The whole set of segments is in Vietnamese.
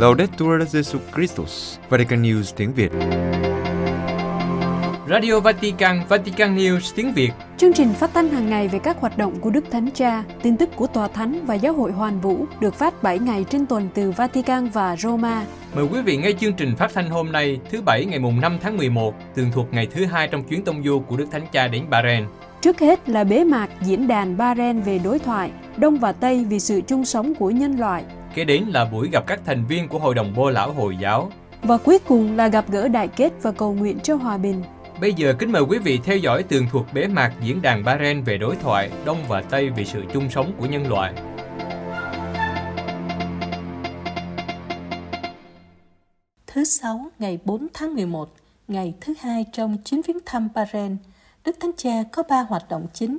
Laudetur Jesu Christus, Vatican News tiếng Việt. Radio Vatican, Vatican News tiếng Việt. Chương trình phát thanh hàng ngày về các hoạt động của Đức Thánh Cha, tin tức của Tòa Thánh và Giáo hội Hoàn Vũ được phát 7 ngày trên tuần từ Vatican và Roma. Mời quý vị nghe chương trình phát thanh hôm nay, thứ Bảy ngày mùng 5 tháng 11, tường thuộc ngày thứ hai trong chuyến tông du của Đức Thánh Cha đến Bahrain. Trước hết là bế mạc diễn đàn Bahrain về đối thoại, Đông và Tây vì sự chung sống của nhân loại. Kế đến là buổi gặp các thành viên của Hội đồng Bô Lão Hồi giáo. Và cuối cùng là gặp gỡ đại kết và cầu nguyện cho hòa bình. Bây giờ kính mời quý vị theo dõi tường thuật bế mạc diễn đàn Bahrain về đối thoại Đông và Tây vì sự chung sống của nhân loại. Thứ Sáu ngày 4 tháng 11, ngày thứ hai trong chuyến viếng thăm Bahrain, Đức Thánh Cha có ba hoạt động chính.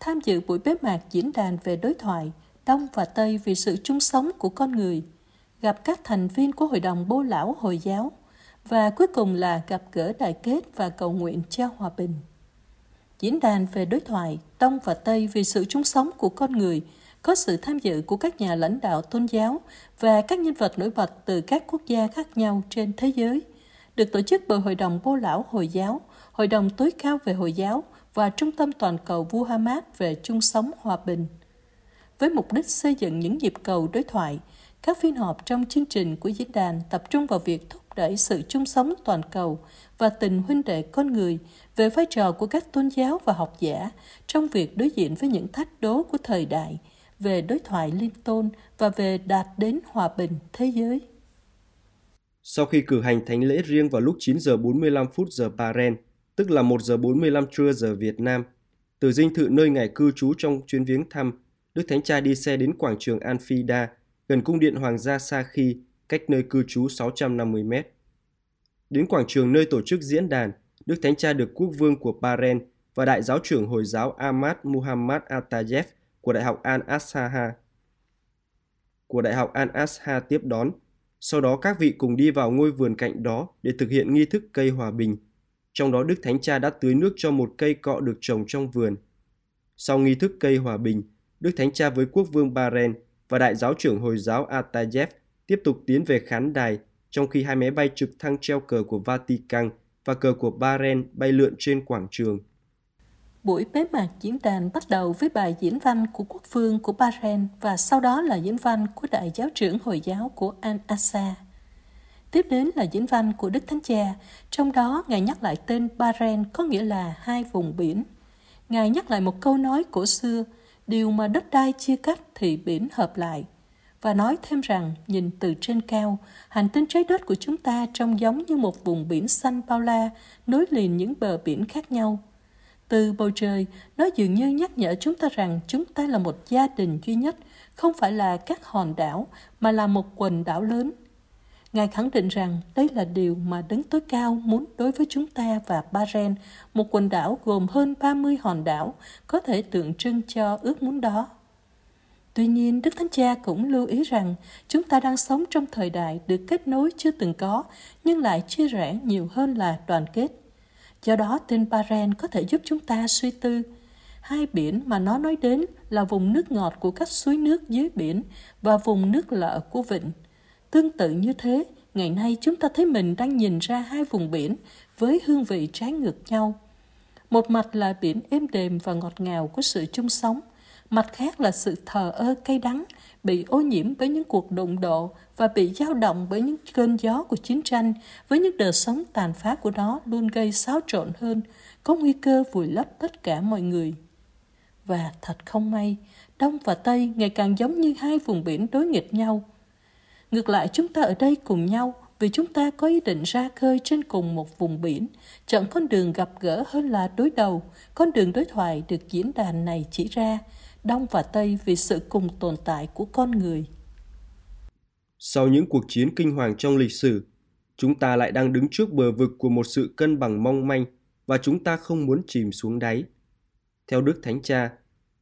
Tham dự buổi bế mạc diễn đàn về đối thoại Đông và Tây vì sự chung sống của con người, gặp các thành viên của Hội đồng Bô Lão Hồi giáo và cuối cùng là gặp gỡ đại kết và cầu nguyện cho hòa bình. Diễn đàn về đối thoại Đông và Tây vì sự chung sống của con người có sự tham dự của các nhà lãnh đạo tôn giáo và các nhân vật nổi bật từ các quốc gia khác nhau trên thế giới, được tổ chức bởi Hội đồng Bô Lão Hồi giáo, Hội đồng tối cao về Hồi giáo và Trung tâm Toàn cầu Vua Hamad về chung sống hòa bình. Với mục đích xây dựng những nhịp cầu đối thoại, các phiên họp trong chương trình của diễn đàn tập trung vào việc thúc đẩy sự chung sống toàn cầu và tình huynh đệ con người về vai trò của các tôn giáo và học giả trong việc đối diện với những thách đố của thời đại, về đối thoại liên tôn và về đạt đến hòa bình thế giới. Sau khi cử hành thánh lễ riêng vào lúc 9 giờ 45 phút giờ Bahrain, tức là 1 giờ 45 trưa giờ Việt Nam, từ dinh thự nơi ngài cư trú trong chuyến viếng thăm, Đức Thánh Cha đi xe đến quảng trường Anfida, gần cung điện Hoàng gia Sakhi, cách nơi cư trú 650 mét. Đến quảng trường nơi tổ chức diễn đàn, Đức Thánh Cha được quốc vương của Bahrain và đại giáo trưởng Hồi giáo Ahmad Muhammad Atayef của Đại học Al-Azhar của Đại học Al-Azhar tiếp đón. Sau đó các vị cùng đi vào ngôi vườn cạnh đó để thực hiện nghi thức cây hòa bình. Trong đó Đức Thánh Cha đã tưới nước cho một cây cọ được trồng trong vườn. Sau nghi thức cây hòa bình, Đức Thánh Cha với quốc vương Bahrain và đại giáo trưởng Hồi giáo Atayev tiếp tục tiến về khán đài trong khi hai máy bay trực thăng treo cờ của Vatican và cờ của Bahrain bay lượn trên quảng trường. Buổi bế mạc diễn đàn bắt đầu với bài diễn văn của quốc vương của Bahrain và sau đó là diễn văn của đại giáo trưởng Hồi giáo của Al Asa. Tiếp đến là diễn văn của Đức Thánh Cha, trong đó Ngài nhắc lại tên Bahrain có nghĩa là hai vùng biển. Ngài nhắc lại một câu nói cổ xưa, điều mà đất đai chia cắt thì biển hợp lại. Và nói thêm rằng, nhìn từ trên cao, hành tinh trái đất của chúng ta trông giống như một vùng biển xanh bao la, nối liền những bờ biển khác nhau. Từ bầu trời, nó dường như nhắc nhở chúng ta rằng chúng ta là một gia đình duy nhất, không phải là các hòn đảo, mà là một quần đảo lớn. Ngài khẳng định rằng đây là điều mà Đấng Tối Cao muốn đối với chúng ta và Bahrain, một quần đảo gồm hơn 30 hòn đảo, có thể tượng trưng cho ước muốn đó. Tuy nhiên, Đức Thánh Cha cũng lưu ý rằng chúng ta đang sống trong thời đại được kết nối chưa từng có, nhưng lại chia rẽ nhiều hơn là đoàn kết. Do đó, tên Bahrain có thể giúp chúng ta suy tư. Hai biển mà nó nói đến là vùng nước ngọt của các suối nước dưới biển và vùng nước lợ của vịnh. Tương tự như thế, ngày nay chúng ta thấy mình đang nhìn ra hai vùng biển với hương vị trái ngược nhau. Một mặt là biển êm đềm và ngọt ngào của sự chung sống, mặt khác là sự thờ ơ cay đắng, bị ô nhiễm bởi những cuộc đụng độ và bị dao động bởi những cơn gió của chiến tranh, với những đời sống tàn phá của nó luôn gây xáo trộn hơn, có nguy cơ vùi lấp tất cả mọi người. Và thật không may, Đông và Tây ngày càng giống như hai vùng biển đối nghịch nhau. Ngược lại chúng ta ở đây cùng nhau vì chúng ta có ý định ra khơi trên cùng một vùng biển, chọn con đường gặp gỡ hơn là đối đầu, con đường đối thoại được diễn đàn này chỉ ra, Đông và Tây vì sự cùng tồn tại của con người. Sau những cuộc chiến kinh hoàng trong lịch sử, chúng ta lại đang đứng trước bờ vực của một sự cân bằng mong manh và chúng ta không muốn chìm xuống đáy. Theo Đức Thánh Cha,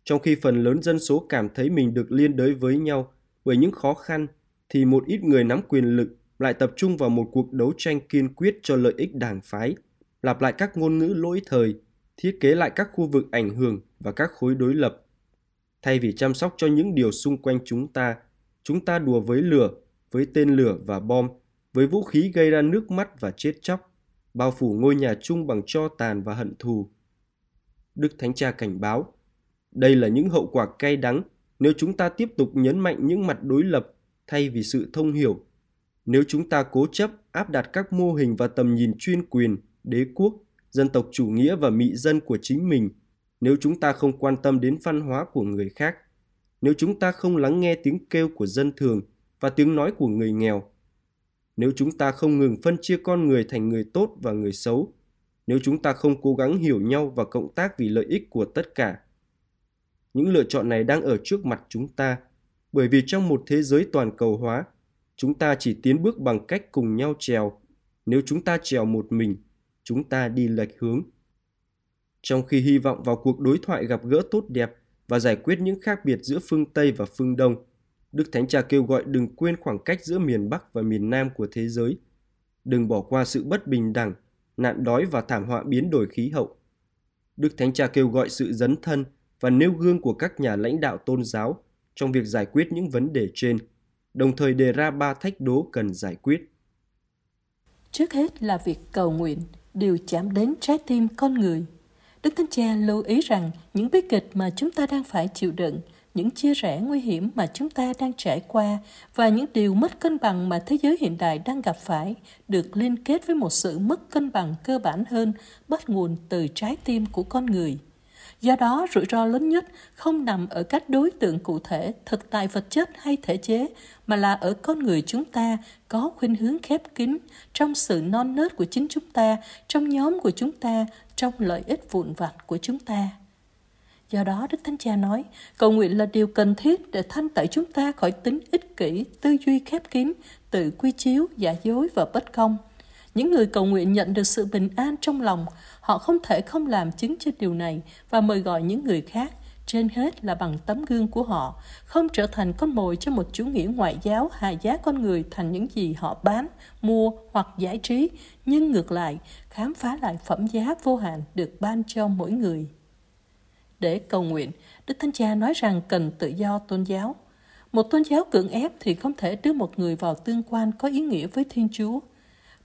trong khi phần lớn dân số cảm thấy mình được liên đới với nhau bởi những khó khăn, thì một ít người nắm quyền lực lại tập trung vào một cuộc đấu tranh kiên quyết cho lợi ích đảng phái, lặp lại các ngôn ngữ lỗi thời, thiết kế lại các khu vực ảnh hưởng và các khối đối lập. Thay vì chăm sóc cho những điều xung quanh chúng ta, chúng ta đùa với lửa, với tên lửa và bom, với vũ khí gây ra nước mắt và chết chóc, bao phủ ngôi nhà chung bằng cho tàn và hận thù. Đức Thánh Cha cảnh báo, đây là những hậu quả cay đắng nếu chúng ta tiếp tục nhấn mạnh những mặt đối lập thay vì sự thông hiểu. Nếu chúng ta cố chấp áp đặt các mô hình và tầm nhìn chuyên quyền, đế quốc, dân tộc chủ nghĩa và mị dân của chính mình, nếu chúng ta không quan tâm đến văn hóa của người khác, nếu chúng ta không lắng nghe tiếng kêu của dân thường và tiếng nói của người nghèo, nếu chúng ta không ngừng phân chia con người thành người tốt và người xấu, nếu chúng ta không cố gắng hiểu nhau và cộng tác vì lợi ích của tất cả. Những lựa chọn này đang ở trước mặt chúng ta, bởi vì trong một thế giới toàn cầu hóa, chúng ta chỉ tiến bước bằng cách cùng nhau trèo. Nếu chúng ta trèo một mình, chúng ta đi lệch hướng. Trong khi hy vọng vào cuộc đối thoại gặp gỡ tốt đẹp và giải quyết những khác biệt giữa phương Tây và phương Đông, Đức Thánh Cha kêu gọi đừng quên khoảng cách giữa miền Bắc và miền Nam của thế giới. Đừng bỏ qua sự bất bình đẳng, nạn đói và thảm họa biến đổi khí hậu. Đức Thánh Cha kêu gọi sự dấn thân và nêu gương của các nhà lãnh đạo tôn giáo trong việc giải quyết những vấn đề trên, đồng thời đề ra ba thách đố cần giải quyết. Trước hết là việc cầu nguyện, điều chạm đến trái tim con người. Đức Thánh Cha lưu ý rằng những bi kịch mà chúng ta đang phải chịu đựng những chia rẽ nguy hiểm mà chúng ta đang trải qua và những điều mất cân bằng mà thế giới hiện đại đang gặp phải được liên kết với một sự mất cân bằng cơ bản hơn bắt nguồn từ trái tim của con người. Do đó, rủi ro lớn nhất không nằm ở các đối tượng cụ thể, thực tại vật chất hay thể chế, mà là ở con người chúng ta có khuynh hướng khép kín trong sự non nớt của chính chúng ta, trong nhóm của chúng ta, trong lợi ích vụn vặt của chúng ta. Do đó, Đức Thánh Cha nói, cầu nguyện là điều cần thiết để thanh tẩy chúng ta khỏi tính ích kỷ, tư duy khép kín, tự quy chiếu, giả dối và bất công. Những người cầu nguyện nhận được sự bình an trong lòng, họ không thể không làm chứng cho điều này và mời gọi những người khác, trên hết là bằng tấm gương của họ, không trở thành con mồi cho một chủ nghĩa ngoại giáo hạ giá con người thành những gì họ bán, mua hoặc giải trí, nhưng ngược lại, khám phá lại phẩm giá vô hạn được ban cho mỗi người để cầu nguyện, Đức Thánh Cha nói rằng cần tự do tôn giáo. Một tôn giáo cưỡng ép thì không thể đưa một người vào tương quan có ý nghĩa với Thiên Chúa.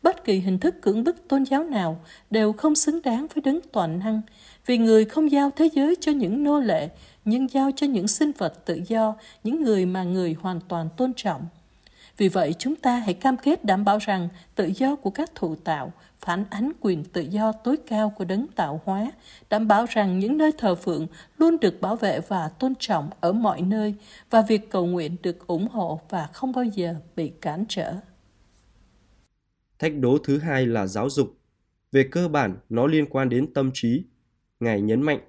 Bất kỳ hình thức cưỡng bức tôn giáo nào đều không xứng đáng với đấng toàn năng, vì người không giao thế giới cho những nô lệ, nhưng giao cho những sinh vật tự do, những người mà người hoàn toàn tôn trọng. Vì vậy, chúng ta hãy cam kết đảm bảo rằng tự do của các thụ tạo phản ánh quyền tự do tối cao của đấng tạo hóa, đảm bảo rằng những nơi thờ phượng luôn được bảo vệ và tôn trọng ở mọi nơi và việc cầu nguyện được ủng hộ và không bao giờ bị cản trở. Thách đố thứ hai là giáo dục. Về cơ bản, nó liên quan đến tâm trí. Ngài nhấn mạnh,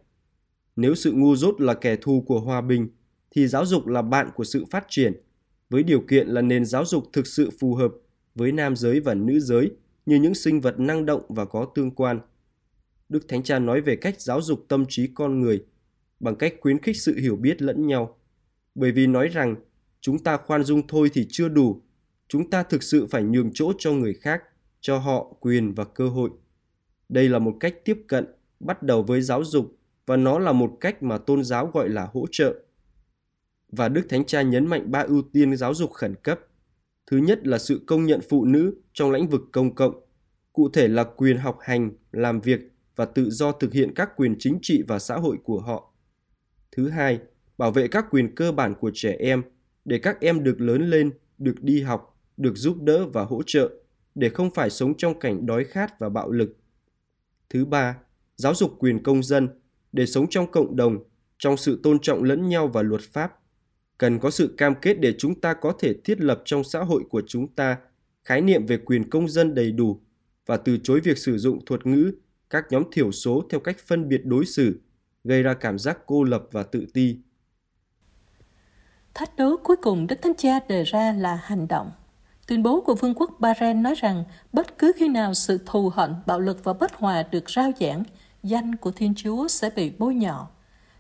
nếu sự ngu dốt là kẻ thù của hòa bình, thì giáo dục là bạn của sự phát triển, với điều kiện là nền giáo dục thực sự phù hợp với nam giới và nữ giới như những sinh vật năng động và có tương quan. Đức Thánh Cha nói về cách giáo dục tâm trí con người bằng cách khuyến khích sự hiểu biết lẫn nhau. Bởi vì nói rằng chúng ta khoan dung thôi thì chưa đủ, chúng ta thực sự phải nhường chỗ cho người khác, cho họ quyền và cơ hội. Đây là một cách tiếp cận bắt đầu với giáo dục và nó là một cách mà tôn giáo gọi là hỗ trợ. Và Đức Thánh Cha nhấn mạnh ba ưu tiên giáo dục khẩn cấp – Thứ nhất là sự công nhận phụ nữ trong lĩnh vực công cộng, cụ thể là quyền học hành, làm việc và tự do thực hiện các quyền chính trị và xã hội của họ. Thứ hai, bảo vệ các quyền cơ bản của trẻ em để các em được lớn lên, được đi học, được giúp đỡ và hỗ trợ để không phải sống trong cảnh đói khát và bạo lực. Thứ ba, giáo dục quyền công dân để sống trong cộng đồng, trong sự tôn trọng lẫn nhau và luật pháp. Cần có sự cam kết để chúng ta có thể thiết lập trong xã hội của chúng ta khái niệm về quyền công dân đầy đủ và từ chối việc sử dụng thuật ngữ các nhóm thiểu số theo cách phân biệt đối xử gây ra cảm giác cô lập và tự ti. Thách đố cuối cùng đức thánh cha đề ra là hành động tuyên bố của vương quốc bahrain nói rằng bất cứ khi nào sự thù hận, bạo lực và bất hòa được rao giảng, danh của thiên chúa sẽ bị bôi nhọ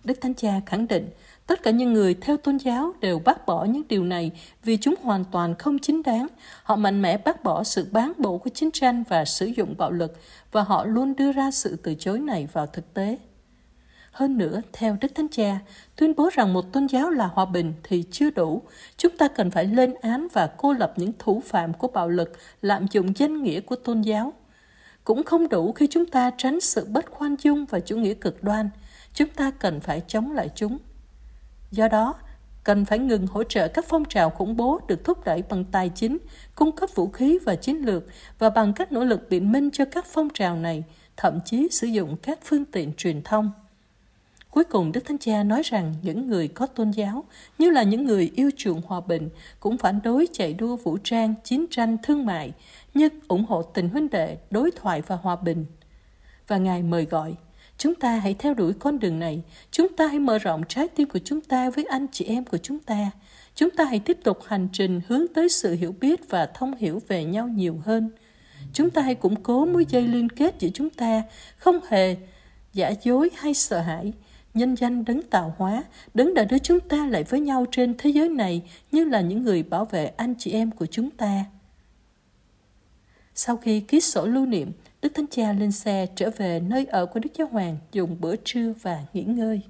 đức thánh cha khẳng định, Tất cả những người theo tôn giáo đều bác bỏ những điều này vì chúng hoàn toàn không chính đáng. Họ mạnh mẽ bác bỏ sự bán bộ của chiến tranh và sử dụng bạo lực và họ luôn đưa ra sự từ chối này vào thực tế. Hơn nữa, theo Đức Thánh Cha, tuyên bố rằng một tôn giáo là hòa bình thì chưa đủ. Chúng ta cần phải lên án và cô lập những thủ phạm của bạo lực, lạm dụng danh nghĩa của tôn giáo. Cũng không đủ khi chúng ta tránh sự bất khoan dung và chủ nghĩa cực đoan. Chúng ta cần phải chống lại chúng. Do đó, cần phải ngừng hỗ trợ các phong trào khủng bố được thúc đẩy bằng tài chính, cung cấp vũ khí và chiến lược và bằng các nỗ lực biện minh cho các phong trào này, thậm chí sử dụng các phương tiện truyền thông. Cuối cùng Đức Thánh Cha nói rằng những người có tôn giáo, như là những người yêu chuộng hòa bình, cũng phản đối chạy đua vũ trang, chiến tranh, thương mại, nhưng ủng hộ tình huynh đệ, đối thoại và hòa bình. Và Ngài mời gọi, chúng ta hãy theo đuổi con đường này, chúng ta hãy mở rộng trái tim của chúng ta với anh chị em của chúng ta. Chúng ta hãy tiếp tục hành trình hướng tới sự hiểu biết và thông hiểu về nhau nhiều hơn. Chúng ta hãy củng cố mối dây liên kết giữa chúng ta, không hề giả dối hay sợ hãi, nhân danh đấng tạo hóa, đấng đã đưa chúng ta lại với nhau trên thế giới này như là những người bảo vệ anh chị em của chúng ta. Sau khi ký sổ lưu niệm, Đức Thánh Cha lên xe trở về nơi ở của Đức Giáo Hoàng dùng bữa trưa và nghỉ ngơi.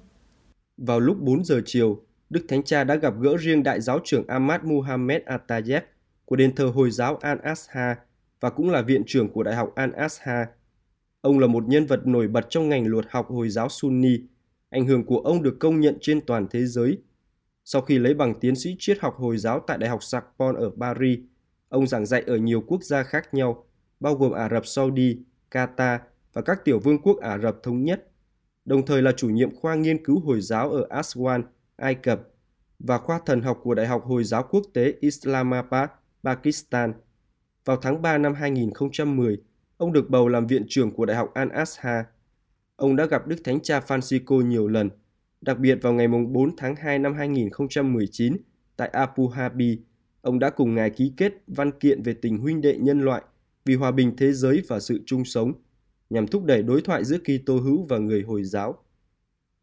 Vào lúc 4 giờ chiều, Đức Thánh Cha đã gặp gỡ riêng Đại giáo trưởng Ahmad Muhammad Atayeb của đền thờ Hồi giáo Al-Azhar và cũng là viện trưởng của Đại học Al-Azhar. Ông là một nhân vật nổi bật trong ngành luật học Hồi giáo Sunni ảnh hưởng của ông được công nhận trên toàn thế giới. Sau khi lấy bằng tiến sĩ triết học Hồi giáo tại Đại học Sorbonne ở Paris, ông giảng dạy ở nhiều quốc gia khác nhau, bao gồm Ả Rập Saudi, Qatar và các tiểu vương quốc Ả Rập Thống Nhất, đồng thời là chủ nhiệm khoa nghiên cứu Hồi giáo ở Aswan, Ai Cập và khoa thần học của Đại học Hồi giáo Quốc tế Islamabad, Pakistan. Vào tháng 3 năm 2010, ông được bầu làm viện trưởng của Đại học Al-Azhar Ông đã gặp Đức Thánh Cha Francisco nhiều lần, đặc biệt vào ngày 4 tháng 2 năm 2019 tại Abu Dhabi, ông đã cùng Ngài ký kết văn kiện về tình huynh đệ nhân loại vì hòa bình thế giới và sự chung sống, nhằm thúc đẩy đối thoại giữa Kitô hữu và người Hồi giáo.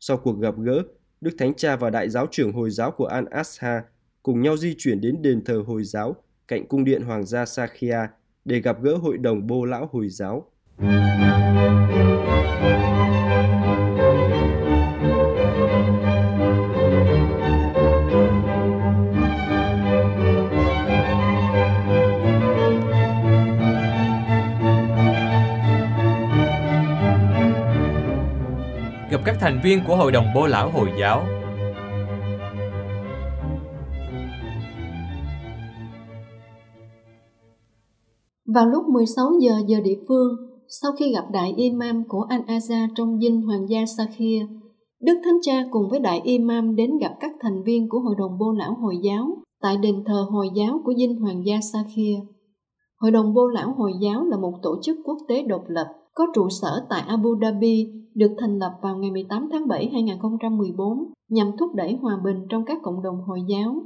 Sau cuộc gặp gỡ, Đức Thánh Cha và Đại giáo trưởng Hồi giáo của Al-Azhar cùng nhau di chuyển đến đền thờ Hồi giáo cạnh cung điện Hoàng gia Sakia để gặp gỡ hội đồng bô lão Hồi giáo. Các thành viên của Hội đồng Bô Lão Hồi giáo. Vào lúc 16 giờ giờ địa phương, sau khi gặp đại imam của anh aza trong dinh Hoàng gia Sakhir, Đức Thánh Cha cùng với đại imam đến gặp các thành viên của Hội đồng Bô Lão Hồi giáo tại đền thờ Hồi giáo của dinh Hoàng gia Sakhir. Hội đồng vô Lão Hồi giáo là một tổ chức quốc tế độc lập có trụ sở tại Abu Dhabi, được thành lập vào ngày 18 tháng 7 2014 nhằm thúc đẩy hòa bình trong các cộng đồng Hồi giáo.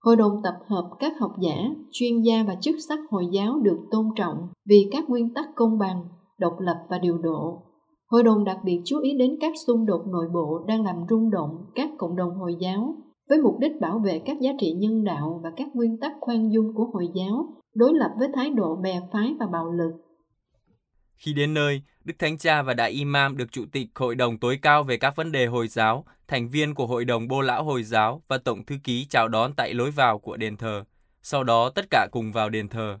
Hội đồng tập hợp các học giả, chuyên gia và chức sắc Hồi giáo được tôn trọng vì các nguyên tắc công bằng, độc lập và điều độ. Hội đồng đặc biệt chú ý đến các xung đột nội bộ đang làm rung động các cộng đồng Hồi giáo với mục đích bảo vệ các giá trị nhân đạo và các nguyên tắc khoan dung của Hồi giáo đối lập với thái độ bè phái và bạo lực khi đến nơi, Đức Thánh Cha và Đại Imam được Chủ tịch Hội đồng tối cao về các vấn đề Hồi giáo, thành viên của Hội đồng Bô Lão Hồi giáo và Tổng Thư ký chào đón tại lối vào của đền thờ. Sau đó tất cả cùng vào đền thờ.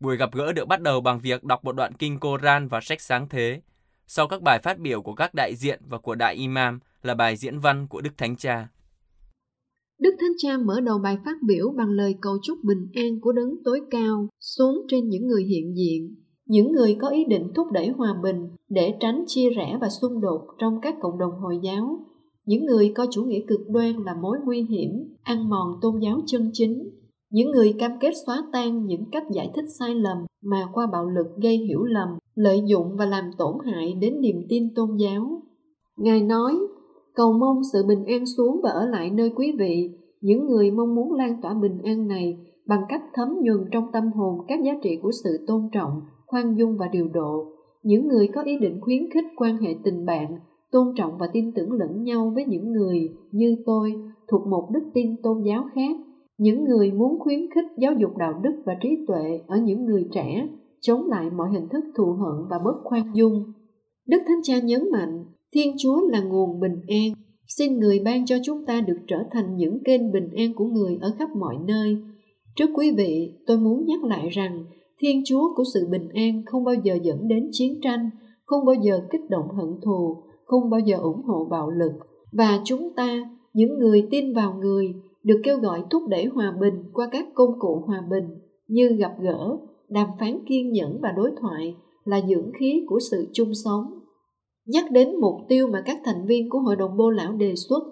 Buổi gặp gỡ được bắt đầu bằng việc đọc một đoạn kinh Koran và sách sáng thế. Sau các bài phát biểu của các đại diện và của Đại Imam là bài diễn văn của Đức Thánh Cha. Đức Thánh Cha mở đầu bài phát biểu bằng lời cầu chúc bình an của đấng tối cao xuống trên những người hiện diện. Những người có ý định thúc đẩy hòa bình để tránh chia rẽ và xung đột trong các cộng đồng Hồi giáo, những người coi chủ nghĩa cực đoan là mối nguy hiểm, ăn mòn tôn giáo chân chính, những người cam kết xóa tan những cách giải thích sai lầm mà qua bạo lực gây hiểu lầm, lợi dụng và làm tổn hại đến niềm tin tôn giáo. Ngài nói, cầu mong sự bình an xuống và ở lại nơi quý vị, những người mong muốn lan tỏa bình an này bằng cách thấm nhuần trong tâm hồn các giá trị của sự tôn trọng, khoan dung và điều độ, những người có ý định khuyến khích quan hệ tình bạn, tôn trọng và tin tưởng lẫn nhau với những người như tôi thuộc một đức tin tôn giáo khác, những người muốn khuyến khích giáo dục đạo đức và trí tuệ ở những người trẻ, chống lại mọi hình thức thù hận và bất khoan dung. Đức Thánh Cha nhấn mạnh, Thiên Chúa là nguồn bình an. Xin người ban cho chúng ta được trở thành những kênh bình an của người ở khắp mọi nơi. Trước quý vị, tôi muốn nhắc lại rằng Thiên Chúa của sự bình an không bao giờ dẫn đến chiến tranh, không bao giờ kích động hận thù, không bao giờ ủng hộ bạo lực. Và chúng ta, những người tin vào người, được kêu gọi thúc đẩy hòa bình qua các công cụ hòa bình như gặp gỡ, đàm phán kiên nhẫn và đối thoại là dưỡng khí của sự chung sống. Nhắc đến mục tiêu mà các thành viên của Hội đồng Bô Lão đề xuất,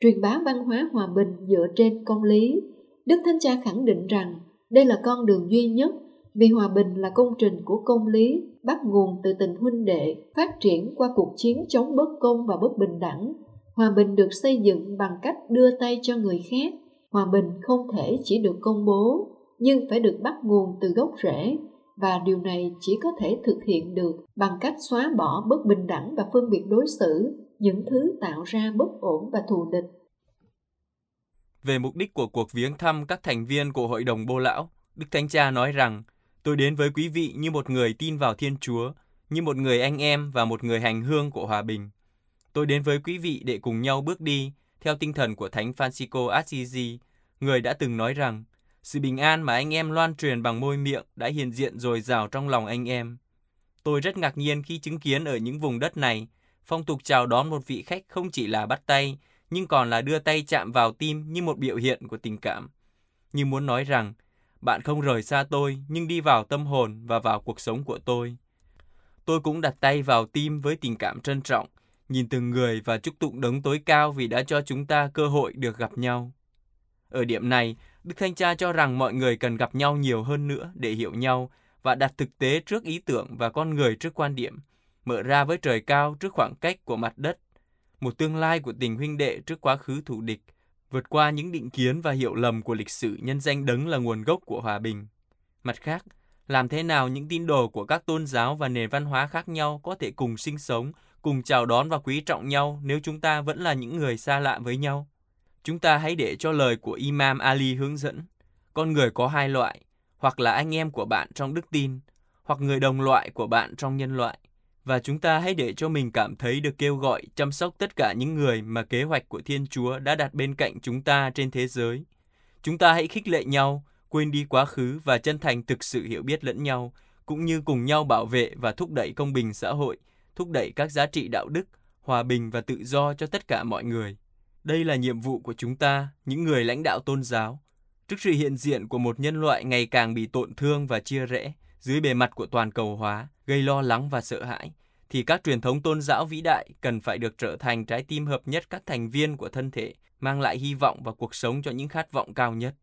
truyền bá văn hóa hòa bình dựa trên công lý, Đức Thánh Cha khẳng định rằng đây là con đường duy nhất vì hòa bình là công trình của công lý bắt nguồn từ tình huynh đệ phát triển qua cuộc chiến chống bất công và bất bình đẳng. Hòa bình được xây dựng bằng cách đưa tay cho người khác. Hòa bình không thể chỉ được công bố nhưng phải được bắt nguồn từ gốc rễ và điều này chỉ có thể thực hiện được bằng cách xóa bỏ bất bình đẳng và phân biệt đối xử những thứ tạo ra bất ổn và thù địch về mục đích của cuộc viếng thăm các thành viên của Hội đồng Bô Lão, Đức Thánh Cha nói rằng, tôi đến với quý vị như một người tin vào Thiên Chúa, như một người anh em và một người hành hương của hòa bình. Tôi đến với quý vị để cùng nhau bước đi, theo tinh thần của Thánh Francisco Assisi, người đã từng nói rằng, sự bình an mà anh em loan truyền bằng môi miệng đã hiện diện dồi dào trong lòng anh em. Tôi rất ngạc nhiên khi chứng kiến ở những vùng đất này, phong tục chào đón một vị khách không chỉ là bắt tay, nhưng còn là đưa tay chạm vào tim như một biểu hiện của tình cảm. Như muốn nói rằng, bạn không rời xa tôi, nhưng đi vào tâm hồn và vào cuộc sống của tôi. Tôi cũng đặt tay vào tim với tình cảm trân trọng, nhìn từng người và chúc tụng đấng tối cao vì đã cho chúng ta cơ hội được gặp nhau. Ở điểm này, Đức Thanh Cha cho rằng mọi người cần gặp nhau nhiều hơn nữa để hiểu nhau và đặt thực tế trước ý tưởng và con người trước quan điểm, mở ra với trời cao trước khoảng cách của mặt đất một tương lai của tình huynh đệ trước quá khứ thù địch, vượt qua những định kiến và hiểu lầm của lịch sử nhân danh đấng là nguồn gốc của hòa bình. Mặt khác, làm thế nào những tín đồ của các tôn giáo và nền văn hóa khác nhau có thể cùng sinh sống, cùng chào đón và quý trọng nhau nếu chúng ta vẫn là những người xa lạ với nhau? Chúng ta hãy để cho lời của Imam Ali hướng dẫn. Con người có hai loại, hoặc là anh em của bạn trong đức tin, hoặc người đồng loại của bạn trong nhân loại và chúng ta hãy để cho mình cảm thấy được kêu gọi chăm sóc tất cả những người mà kế hoạch của Thiên Chúa đã đặt bên cạnh chúng ta trên thế giới. Chúng ta hãy khích lệ nhau, quên đi quá khứ và chân thành thực sự hiểu biết lẫn nhau, cũng như cùng nhau bảo vệ và thúc đẩy công bình xã hội, thúc đẩy các giá trị đạo đức, hòa bình và tự do cho tất cả mọi người. Đây là nhiệm vụ của chúng ta, những người lãnh đạo tôn giáo. Trước sự hiện diện của một nhân loại ngày càng bị tổn thương và chia rẽ, dưới bề mặt của toàn cầu hóa, gây lo lắng và sợ hãi, thì các truyền thống tôn giáo vĩ đại cần phải được trở thành trái tim hợp nhất các thành viên của thân thể, mang lại hy vọng và cuộc sống cho những khát vọng cao nhất.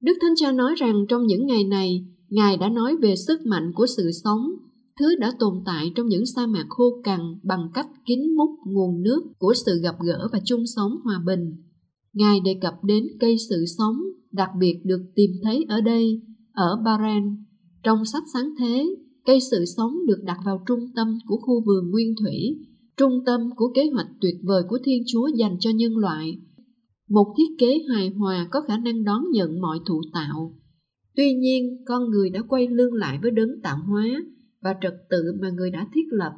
Đức Thánh Cha nói rằng trong những ngày này, Ngài đã nói về sức mạnh của sự sống, thứ đã tồn tại trong những sa mạc khô cằn bằng cách kín múc nguồn nước của sự gặp gỡ và chung sống hòa bình. Ngài đề cập đến cây sự sống, đặc biệt được tìm thấy ở đây, ở Bahrain. Trong sách sáng thế, cây sự sống được đặt vào trung tâm của khu vườn nguyên thủy, trung tâm của kế hoạch tuyệt vời của Thiên Chúa dành cho nhân loại. Một thiết kế hài hòa có khả năng đón nhận mọi thụ tạo. Tuy nhiên, con người đã quay lưng lại với đấng tạo hóa và trật tự mà người đã thiết lập.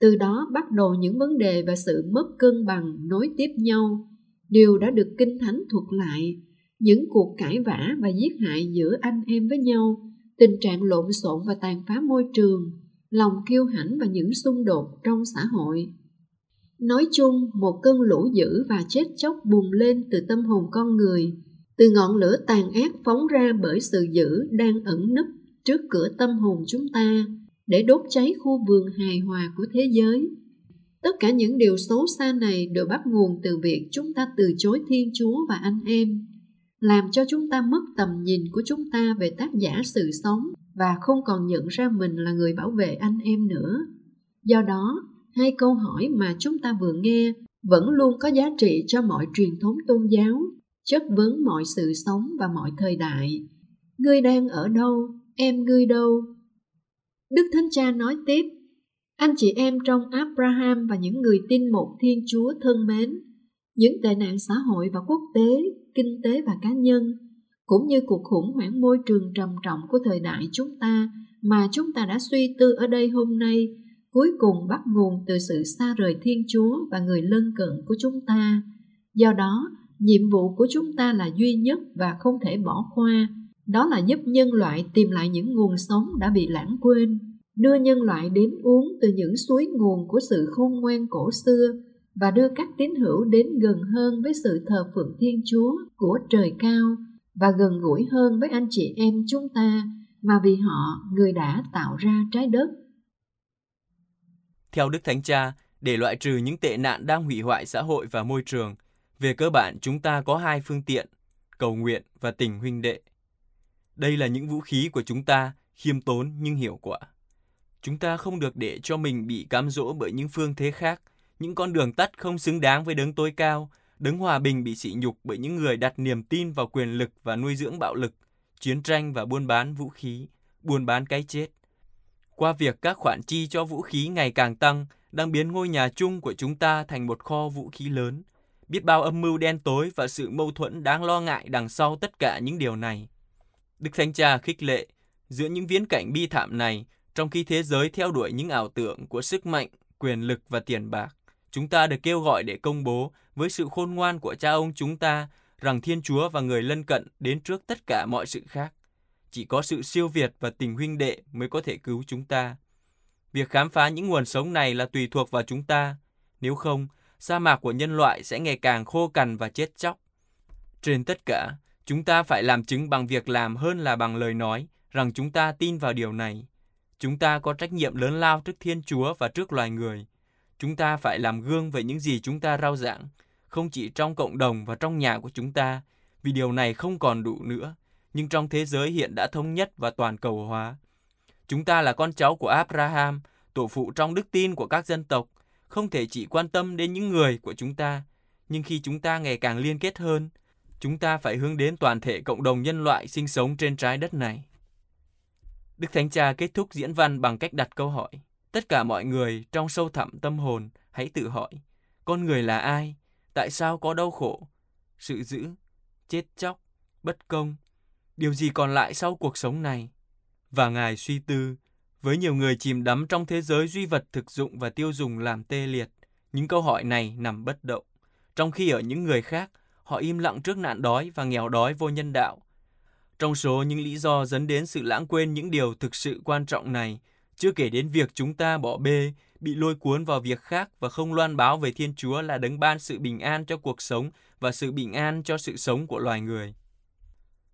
Từ đó bắt đầu những vấn đề và sự mất cân bằng nối tiếp nhau. đều đã được Kinh Thánh thuật lại những cuộc cãi vã và giết hại giữa anh em với nhau, tình trạng lộn xộn và tàn phá môi trường, lòng kiêu hãnh và những xung đột trong xã hội. Nói chung, một cơn lũ dữ và chết chóc bùng lên từ tâm hồn con người, từ ngọn lửa tàn ác phóng ra bởi sự dữ đang ẩn nấp trước cửa tâm hồn chúng ta để đốt cháy khu vườn hài hòa của thế giới. Tất cả những điều xấu xa này đều bắt nguồn từ việc chúng ta từ chối Thiên Chúa và anh em làm cho chúng ta mất tầm nhìn của chúng ta về tác giả sự sống và không còn nhận ra mình là người bảo vệ anh em nữa. Do đó, hai câu hỏi mà chúng ta vừa nghe vẫn luôn có giá trị cho mọi truyền thống tôn giáo, chất vấn mọi sự sống và mọi thời đại. Ngươi đang ở đâu? Em ngươi đâu? Đức Thánh Cha nói tiếp, anh chị em trong Abraham và những người tin một Thiên Chúa thân mến, những tệ nạn xã hội và quốc tế kinh tế và cá nhân, cũng như cuộc khủng hoảng môi trường trầm trọng của thời đại chúng ta mà chúng ta đã suy tư ở đây hôm nay cuối cùng bắt nguồn từ sự xa rời Thiên Chúa và người lân cận của chúng ta. Do đó, nhiệm vụ của chúng ta là duy nhất và không thể bỏ qua, đó là giúp nhân loại tìm lại những nguồn sống đã bị lãng quên, đưa nhân loại đến uống từ những suối nguồn của sự khôn ngoan cổ xưa và đưa các tín hữu đến gần hơn với sự thờ phượng Thiên Chúa của trời cao và gần gũi hơn với anh chị em chúng ta mà vì họ người đã tạo ra trái đất. Theo Đức Thánh Cha, để loại trừ những tệ nạn đang hủy hoại xã hội và môi trường, về cơ bản chúng ta có hai phương tiện, cầu nguyện và tình huynh đệ. Đây là những vũ khí của chúng ta, khiêm tốn nhưng hiệu quả. Chúng ta không được để cho mình bị cám dỗ bởi những phương thế khác, những con đường tắt không xứng đáng với đấng tối cao, đấng hòa bình bị sỉ nhục bởi những người đặt niềm tin vào quyền lực và nuôi dưỡng bạo lực, chiến tranh và buôn bán vũ khí, buôn bán cái chết. Qua việc các khoản chi cho vũ khí ngày càng tăng, đang biến ngôi nhà chung của chúng ta thành một kho vũ khí lớn. Biết bao âm mưu đen tối và sự mâu thuẫn đáng lo ngại đằng sau tất cả những điều này. Đức Thánh Cha khích lệ, giữa những viễn cảnh bi thảm này, trong khi thế giới theo đuổi những ảo tưởng của sức mạnh, quyền lực và tiền bạc, chúng ta được kêu gọi để công bố với sự khôn ngoan của cha ông chúng ta rằng Thiên Chúa và người lân cận đến trước tất cả mọi sự khác. Chỉ có sự siêu việt và tình huynh đệ mới có thể cứu chúng ta. Việc khám phá những nguồn sống này là tùy thuộc vào chúng ta. Nếu không, sa mạc của nhân loại sẽ ngày càng khô cằn và chết chóc. Trên tất cả, chúng ta phải làm chứng bằng việc làm hơn là bằng lời nói rằng chúng ta tin vào điều này. Chúng ta có trách nhiệm lớn lao trước Thiên Chúa và trước loài người. Chúng ta phải làm gương về những gì chúng ta rao giảng, không chỉ trong cộng đồng và trong nhà của chúng ta, vì điều này không còn đủ nữa, nhưng trong thế giới hiện đã thống nhất và toàn cầu hóa. Chúng ta là con cháu của Abraham, tổ phụ trong đức tin của các dân tộc, không thể chỉ quan tâm đến những người của chúng ta, nhưng khi chúng ta ngày càng liên kết hơn, chúng ta phải hướng đến toàn thể cộng đồng nhân loại sinh sống trên trái đất này. Đức Thánh Cha kết thúc diễn văn bằng cách đặt câu hỏi. Tất cả mọi người trong sâu thẳm tâm hồn hãy tự hỏi, con người là ai? Tại sao có đau khổ, sự dữ, chết chóc, bất công? Điều gì còn lại sau cuộc sống này? Và Ngài suy tư, với nhiều người chìm đắm trong thế giới duy vật thực dụng và tiêu dùng làm tê liệt, những câu hỏi này nằm bất động. Trong khi ở những người khác, họ im lặng trước nạn đói và nghèo đói vô nhân đạo. Trong số những lý do dẫn đến sự lãng quên những điều thực sự quan trọng này, chưa kể đến việc chúng ta bỏ bê, bị lôi cuốn vào việc khác và không loan báo về Thiên Chúa là đấng ban sự bình an cho cuộc sống và sự bình an cho sự sống của loài người.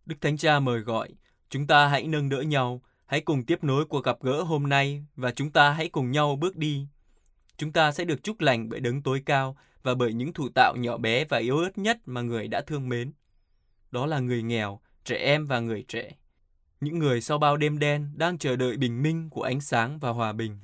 Đức Thánh Cha mời gọi, chúng ta hãy nâng đỡ nhau, hãy cùng tiếp nối cuộc gặp gỡ hôm nay và chúng ta hãy cùng nhau bước đi. Chúng ta sẽ được chúc lành bởi đấng tối cao và bởi những thủ tạo nhỏ bé và yếu ớt nhất mà người đã thương mến. Đó là người nghèo, trẻ em và người trẻ. Những người sau bao đêm đen đang chờ đợi bình minh của ánh sáng và hòa bình.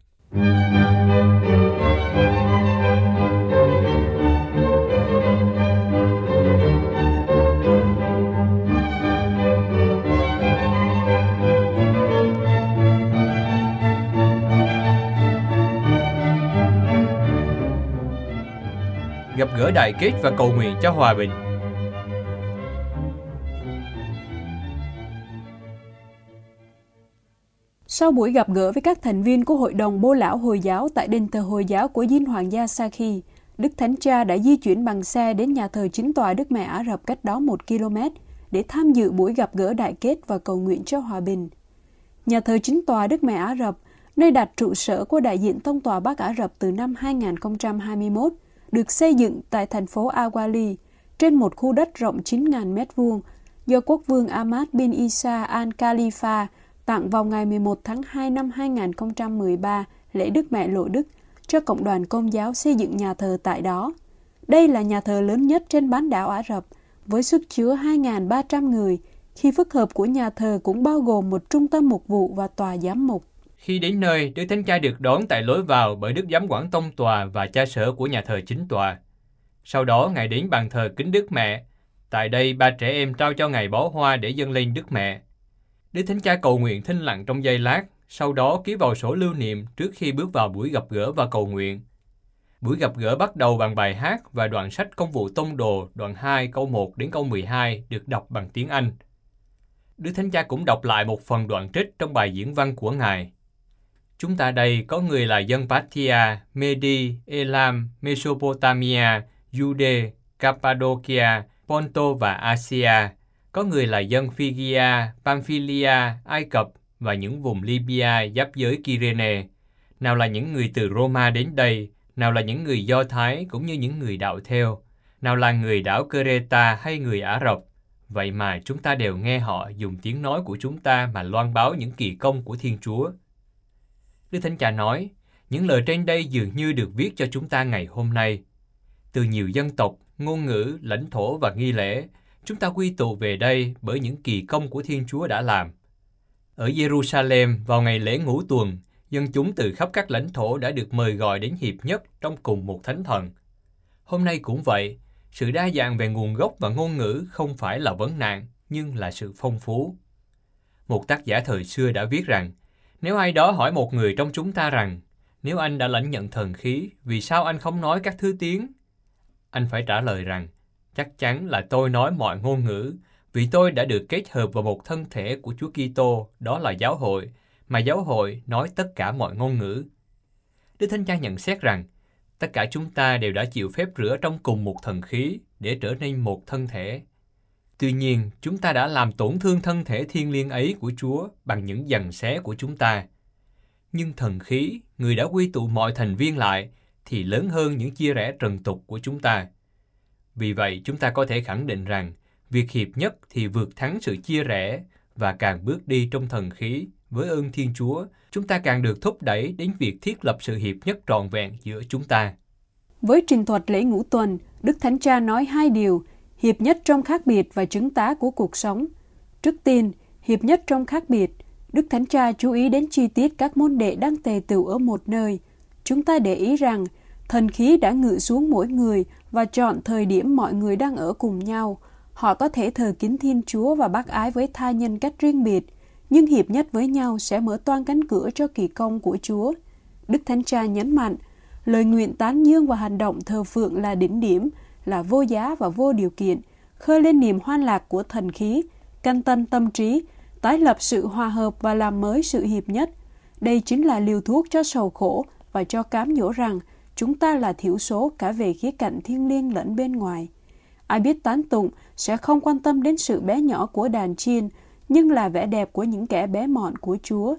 Gặp gỡ đại kết và cầu nguyện cho hòa bình. Sau buổi gặp gỡ với các thành viên của Hội đồng Bô Lão Hồi giáo tại đền thờ Hồi giáo của Dinh Hoàng gia Saki, Đức Thánh Cha đã di chuyển bằng xe đến nhà thờ chính tòa Đức Mẹ Ả Rập cách đó một km để tham dự buổi gặp gỡ đại kết và cầu nguyện cho hòa bình. Nhà thờ chính tòa Đức Mẹ Ả Rập, nơi đặt trụ sở của đại diện tông tòa Bắc Ả Rập từ năm 2021, được xây dựng tại thành phố Awali trên một khu đất rộng 9.000 m2 do quốc vương Ahmad bin Isa al Khalifa tặng vào ngày 11 tháng 2 năm 2013 lễ Đức Mẹ Lộ Đức cho Cộng đoàn Công giáo xây dựng nhà thờ tại đó. Đây là nhà thờ lớn nhất trên bán đảo Ả Rập với sức chứa 2.300 người, khi phức hợp của nhà thờ cũng bao gồm một trung tâm mục vụ và tòa giám mục. Khi đến nơi, Đức Thánh Cha được đón tại lối vào bởi Đức Giám quản Tông Tòa và cha sở của nhà thờ chính tòa. Sau đó, Ngài đến bàn thờ kính Đức Mẹ. Tại đây, ba trẻ em trao cho Ngài bó hoa để dâng lên Đức Mẹ. Đức Thánh Cha cầu nguyện thinh lặng trong giây lát, sau đó ký vào sổ lưu niệm trước khi bước vào buổi gặp gỡ và cầu nguyện. Buổi gặp gỡ bắt đầu bằng bài hát và đoạn sách công vụ tông đồ đoạn 2 câu 1 đến câu 12 được đọc bằng tiếng Anh. Đức Thánh Cha cũng đọc lại một phần đoạn trích trong bài diễn văn của Ngài. Chúng ta đây có người là dân Parthia, Medi, Elam, Mesopotamia, Jude, Cappadocia, Ponto và Asia. Có người là dân Phygia, Pamphylia, Ai Cập và những vùng Libya giáp giới Kyrene. Nào là những người từ Roma đến đây, nào là những người Do Thái cũng như những người đạo theo, nào là người đảo Creta hay người Ả Rập. Vậy mà chúng ta đều nghe họ dùng tiếng nói của chúng ta mà loan báo những kỳ công của Thiên Chúa. Đức Thánh Cha nói, những lời trên đây dường như được viết cho chúng ta ngày hôm nay. Từ nhiều dân tộc, ngôn ngữ, lãnh thổ và nghi lễ, chúng ta quy tụ về đây bởi những kỳ công của Thiên Chúa đã làm. Ở Jerusalem, vào ngày lễ ngũ tuần, dân chúng từ khắp các lãnh thổ đã được mời gọi đến hiệp nhất trong cùng một thánh thần. Hôm nay cũng vậy, sự đa dạng về nguồn gốc và ngôn ngữ không phải là vấn nạn, nhưng là sự phong phú. Một tác giả thời xưa đã viết rằng, nếu ai đó hỏi một người trong chúng ta rằng, nếu anh đã lãnh nhận thần khí, vì sao anh không nói các thứ tiếng? Anh phải trả lời rằng, chắc chắn là tôi nói mọi ngôn ngữ, vì tôi đã được kết hợp vào một thân thể của Chúa Kitô, đó là giáo hội, mà giáo hội nói tất cả mọi ngôn ngữ. Đức Thánh Cha nhận xét rằng, tất cả chúng ta đều đã chịu phép rửa trong cùng một thần khí để trở nên một thân thể. Tuy nhiên, chúng ta đã làm tổn thương thân thể thiên liêng ấy của Chúa bằng những dằn xé của chúng ta. Nhưng thần khí, người đã quy tụ mọi thành viên lại, thì lớn hơn những chia rẽ trần tục của chúng ta. Vì vậy, chúng ta có thể khẳng định rằng, việc hiệp nhất thì vượt thắng sự chia rẽ và càng bước đi trong thần khí với ơn Thiên Chúa, chúng ta càng được thúc đẩy đến việc thiết lập sự hiệp nhất trọn vẹn giữa chúng ta. Với trình thuật lễ ngũ tuần, Đức Thánh Cha nói hai điều, hiệp nhất trong khác biệt và chứng tá của cuộc sống. Trước tiên, hiệp nhất trong khác biệt, Đức Thánh Cha chú ý đến chi tiết các môn đệ đang tề tựu ở một nơi. Chúng ta để ý rằng, thần khí đã ngự xuống mỗi người và chọn thời điểm mọi người đang ở cùng nhau. Họ có thể thờ kính Thiên Chúa và bác ái với tha nhân cách riêng biệt, nhưng hiệp nhất với nhau sẽ mở toan cánh cửa cho kỳ công của Chúa. Đức Thánh Cha nhấn mạnh, lời nguyện tán dương và hành động thờ phượng là đỉnh điểm, là vô giá và vô điều kiện, khơi lên niềm hoan lạc của thần khí, canh tân tâm trí, tái lập sự hòa hợp và làm mới sự hiệp nhất. Đây chính là liều thuốc cho sầu khổ và cho cám dỗ rằng chúng ta là thiểu số cả về khía cạnh thiên liêng lẫn bên ngoài. Ai biết tán tụng sẽ không quan tâm đến sự bé nhỏ của đàn chiên, nhưng là vẻ đẹp của những kẻ bé mọn của Chúa.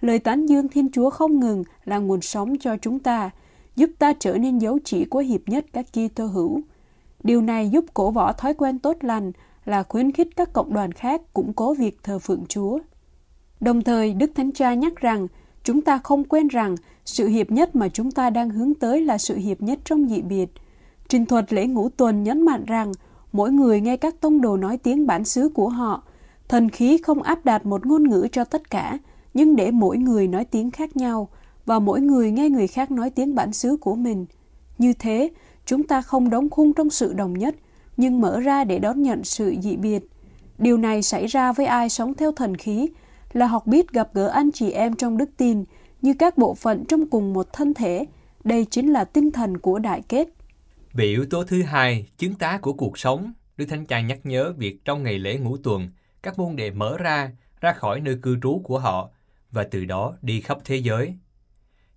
Lời tán dương Thiên Chúa không ngừng là nguồn sống cho chúng ta, giúp ta trở nên dấu chỉ của hiệp nhất các Kitô hữu. Điều này giúp cổ võ thói quen tốt lành là khuyến khích các cộng đoàn khác củng cố việc thờ phượng Chúa. Đồng thời, Đức Thánh Cha nhắc rằng chúng ta không quên rằng sự hiệp nhất mà chúng ta đang hướng tới là sự hiệp nhất trong dị biệt. Trình thuật lễ ngũ tuần nhấn mạnh rằng mỗi người nghe các tông đồ nói tiếng bản xứ của họ. Thần khí không áp đặt một ngôn ngữ cho tất cả, nhưng để mỗi người nói tiếng khác nhau và mỗi người nghe người khác nói tiếng bản xứ của mình. Như thế, chúng ta không đóng khung trong sự đồng nhất, nhưng mở ra để đón nhận sự dị biệt. Điều này xảy ra với ai sống theo thần khí là học biết gặp gỡ anh chị em trong đức tin như các bộ phận trong cùng một thân thể. Đây chính là tinh thần của đại kết. Về yếu tố thứ hai, chứng tá của cuộc sống, Đức Thánh Cha nhắc nhớ việc trong ngày lễ ngũ tuần, các môn đệ mở ra, ra khỏi nơi cư trú của họ và từ đó đi khắp thế giới.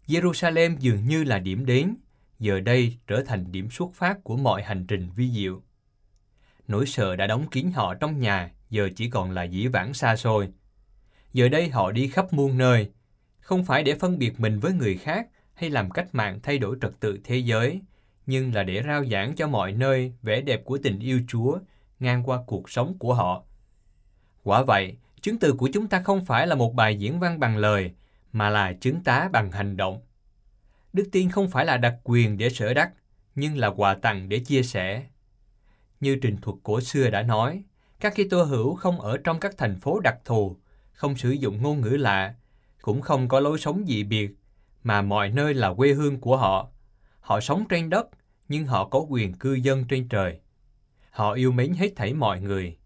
Jerusalem dường như là điểm đến, giờ đây trở thành điểm xuất phát của mọi hành trình vi diệu. Nỗi sợ đã đóng kín họ trong nhà, giờ chỉ còn là dĩ vãng xa xôi. Giờ đây họ đi khắp muôn nơi, không phải để phân biệt mình với người khác hay làm cách mạng thay đổi trật tự thế giới, nhưng là để rao giảng cho mọi nơi vẻ đẹp của tình yêu Chúa ngang qua cuộc sống của họ. Quả vậy, chứng từ của chúng ta không phải là một bài diễn văn bằng lời, mà là chứng tá bằng hành động. Đức tin không phải là đặc quyền để sở đắc, nhưng là quà tặng để chia sẻ. Như trình thuật cổ xưa đã nói, các Kitô hữu không ở trong các thành phố đặc thù, không sử dụng ngôn ngữ lạ, cũng không có lối sống dị biệt, mà mọi nơi là quê hương của họ. Họ sống trên đất, nhưng họ có quyền cư dân trên trời. Họ yêu mến hết thảy mọi người.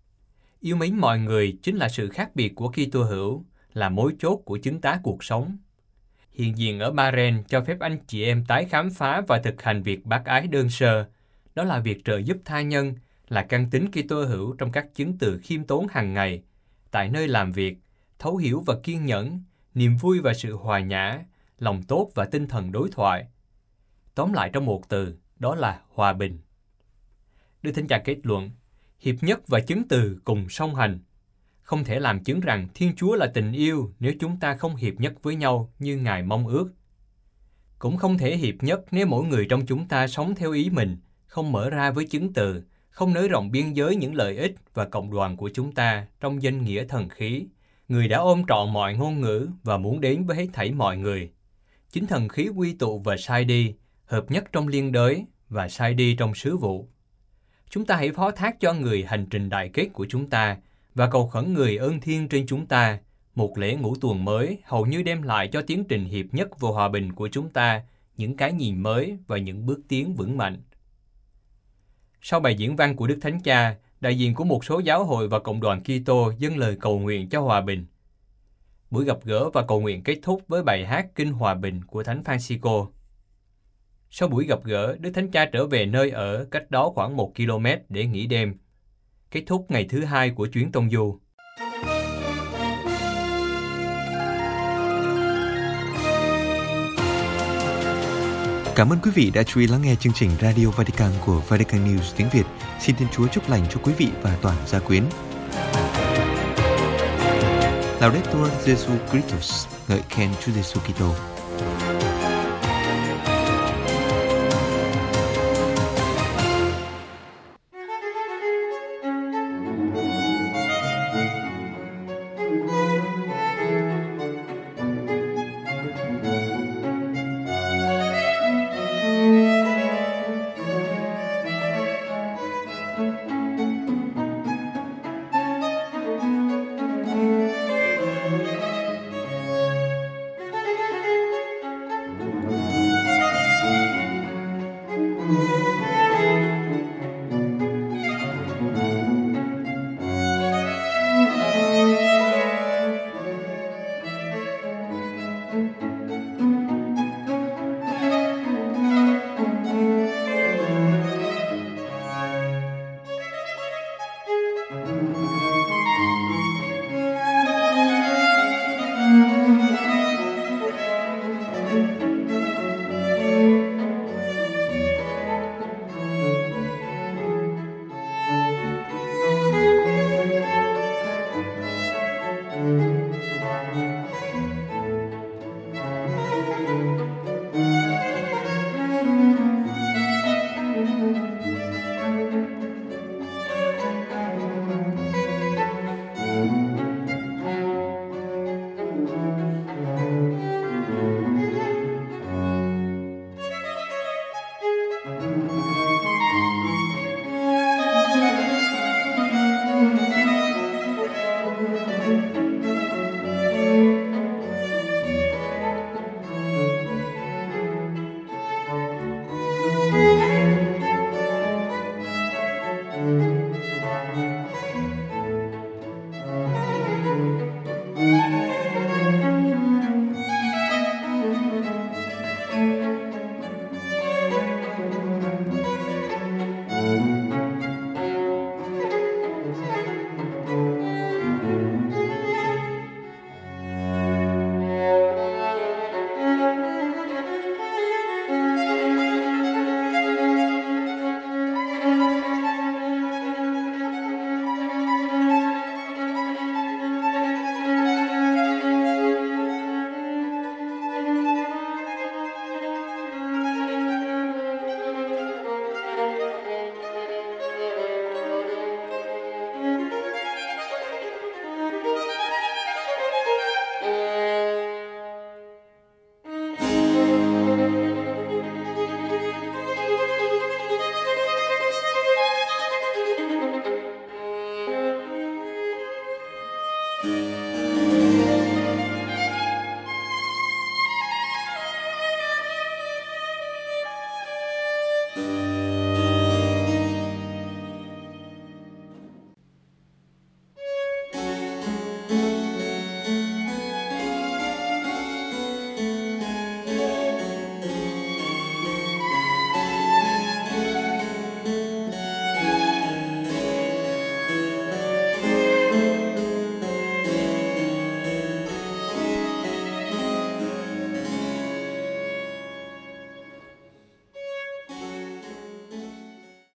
Yêu mến mọi người chính là sự khác biệt của Kitô hữu, là mối chốt của chứng tá cuộc sống. Hiện diện ở Bahrain cho phép anh chị em tái khám phá và thực hành việc bác ái đơn sơ. Đó là việc trợ giúp tha nhân, là căn tính Kitô hữu trong các chứng từ khiêm tốn hàng ngày, tại nơi làm việc, thấu hiểu và kiên nhẫn, niềm vui và sự hòa nhã, lòng tốt và tinh thần đối thoại. Tóm lại trong một từ, đó là hòa bình. Đức Thánh Cha kết luận, hiệp nhất và chứng từ cùng song hành. Không thể làm chứng rằng Thiên Chúa là tình yêu nếu chúng ta không hiệp nhất với nhau như Ngài mong ước. Cũng không thể hiệp nhất nếu mỗi người trong chúng ta sống theo ý mình, không mở ra với chứng từ, không nới rộng biên giới những lợi ích và cộng đoàn của chúng ta trong danh nghĩa thần khí. Người đã ôm trọn mọi ngôn ngữ và muốn đến với hết thảy mọi người. Chính thần khí quy tụ và sai đi, hợp nhất trong liên đới và sai đi trong sứ vụ. Chúng ta hãy phó thác cho người hành trình đại kết của chúng ta và cầu khẩn người ơn thiên trên chúng ta, một lễ ngũ tuần mới hầu như đem lại cho tiến trình hiệp nhất và hòa bình của chúng ta những cái nhìn mới và những bước tiến vững mạnh. Sau bài diễn văn của Đức Thánh Cha, đại diện của một số giáo hội và cộng đoàn Kitô dâng lời cầu nguyện cho hòa bình. Buổi gặp gỡ và cầu nguyện kết thúc với bài hát Kinh Hòa Bình của Thánh Francisco. Sau buổi gặp gỡ, Đức Thánh Cha trở về nơi ở cách đó khoảng một km để nghỉ đêm. Kết thúc ngày thứ hai của chuyến tông du. Cảm ơn quý vị đã chú ý lắng nghe chương trình Radio Vatican của Vatican News tiếng Việt. Xin Thiên Chúa chúc lành cho quý vị và toàn gia quyến. Laudetur Jesu Christus, ngợi khen Chúa Giêsu Kitô.